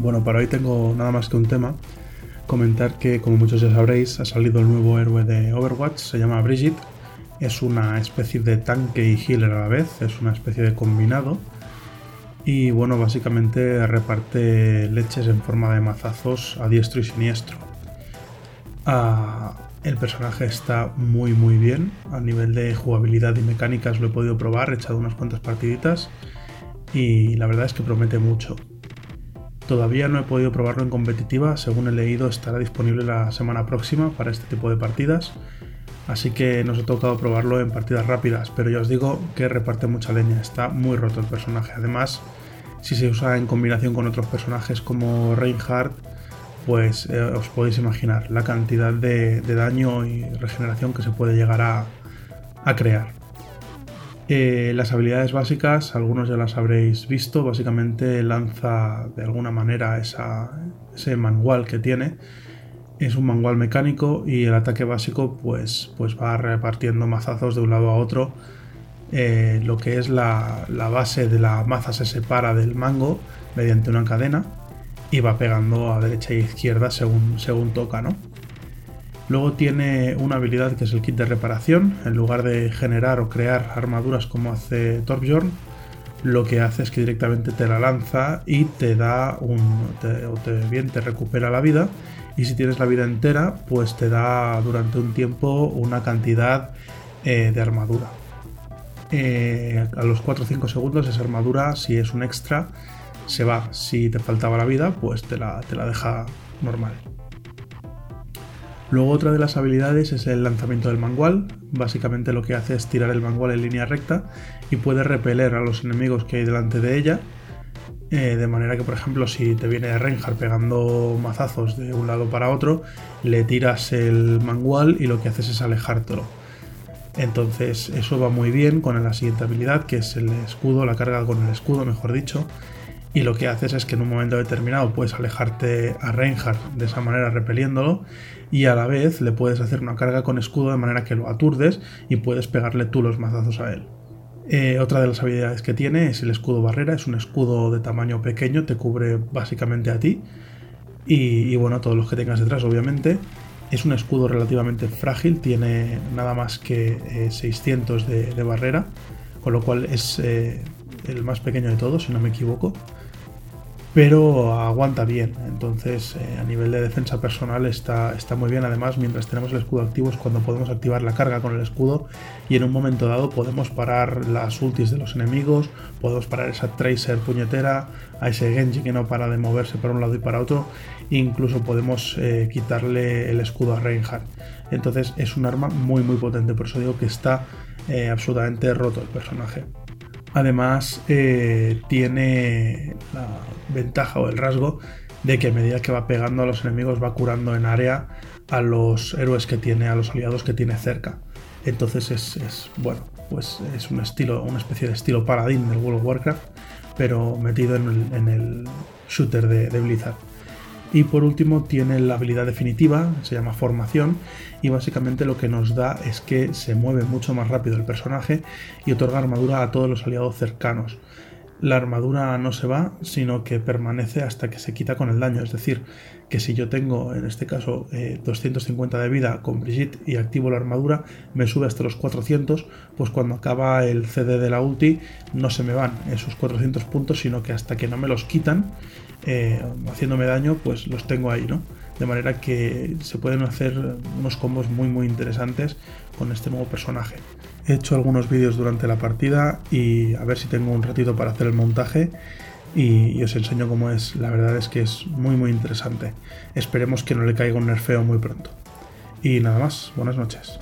Bueno, para hoy tengo nada más que un tema. Comentar que, como muchos ya sabréis, ha salido el nuevo héroe de Overwatch, se llama Brigitte. Es una especie de tanque y healer a la vez, es una especie de combinado. Y bueno, básicamente reparte leches en forma de mazazos a diestro y siniestro. Ah, el personaje está muy muy bien, a nivel de jugabilidad y mecánicas lo he podido probar, he echado unas cuantas partiditas y la verdad es que promete mucho. Todavía no he podido probarlo en competitiva, según he leído estará disponible la semana próxima para este tipo de partidas, así que nos ha tocado probarlo en partidas rápidas, pero ya os digo que reparte mucha leña, está muy roto el personaje. Además, si se usa en combinación con otros personajes como Reinhardt, pues eh, os podéis imaginar la cantidad de, daño y regeneración que se puede llegar a crear. Eh, las habilidades básicas, algunos ya las habréis visto, básicamente lanza de alguna manera ese manual que tiene. Es un manual mecánico y el ataque básico pues, pues va repartiendo mazazos de un lado a otro. Eh, lo que es la, la, base de la maza se separa del mango mediante una cadena y va pegando a derecha e izquierda según, según toca, ¿no? Luego tiene una habilidad que es el kit de reparación. En lugar de generar o crear armaduras como hace Torbjorn, lo que hace es que directamente te la lanza y te da un. o te, bien te recupera la vida. Y si tienes la vida entera, pues te da durante un tiempo una cantidad eh, de armadura. Eh, a los 4 o 5 segundos esa armadura, si es un extra, se va. Si te faltaba la vida, pues te la, te la deja normal. Luego otra de las habilidades es el lanzamiento del mangual. Básicamente lo que hace es tirar el mangual en línea recta y puede repeler a los enemigos que hay delante de ella. Eh, de manera que, por ejemplo, si te viene Reinhardt pegando mazazos de un lado para otro, le tiras el mangual y lo que haces es alejártelo. Entonces, eso va muy bien con la siguiente habilidad, que es el escudo, la carga con el escudo, mejor dicho. Y lo que haces es que en un momento determinado puedes alejarte a Reinhardt de esa manera repeliéndolo y a la vez le puedes hacer una carga con escudo de manera que lo aturdes y puedes pegarle tú los mazazos a él. Eh, otra de las habilidades que tiene es el escudo barrera, es un escudo de tamaño pequeño, te cubre básicamente a ti y, bueno, todos los que tengas detrás obviamente. Es un escudo relativamente frágil, tiene nada más que 600 eh, de, barrera, con lo cual es eh, el más pequeño de todos, si no me equivoco pero aguanta bien. Entonces, eh, a nivel de defensa personal está, está muy bien. Además, mientras tenemos el escudo activo es cuando podemos activar la carga con el escudo y en un momento dado podemos parar las ultis de los enemigos, podemos parar esa Tracer puñetera, a ese Genji que no para de moverse para un lado y para otro, incluso podemos eh, quitarle el escudo a Reinhardt. Entonces, es un arma muy muy potente, por eso digo que está eh, absolutamente roto el personaje. Además, eh, tiene la ventaja o el rasgo de que a medida que va pegando a los enemigos va curando en área a los héroes que tiene, a los aliados que tiene cerca. Entonces es, bueno, pues es un estilo, una especie de estilo paladín del World of Warcraft, pero metido en el, shooter de Blizzard. Y por último tiene la habilidad definitiva, se llama formación, y básicamente lo que nos da es que se mueve mucho más rápido el personaje y otorga armadura a todos los aliados cercanos. La armadura no se va, sino que permanece hasta que se quita con el daño. Es decir, que si yo tengo, en este caso, 250 eh, de vida con Brigitte y activo la armadura, me sube hasta los 400, pues cuando acaba el CD de la ulti no se me van esos 400 puntos, sino que hasta que no me los quitan, eh, haciéndome daño, pues los tengo ahí, ¿no? De manera que se pueden hacer unos combos muy muy interesantes con este nuevo personaje. He hecho algunos vídeos durante la partida y a ver si tengo un ratito para hacer el montaje y, os enseño cómo es. La verdad es que es muy muy interesante. Esperemos que no le caiga un nerfeo muy pronto. Y nada más, buenas noches.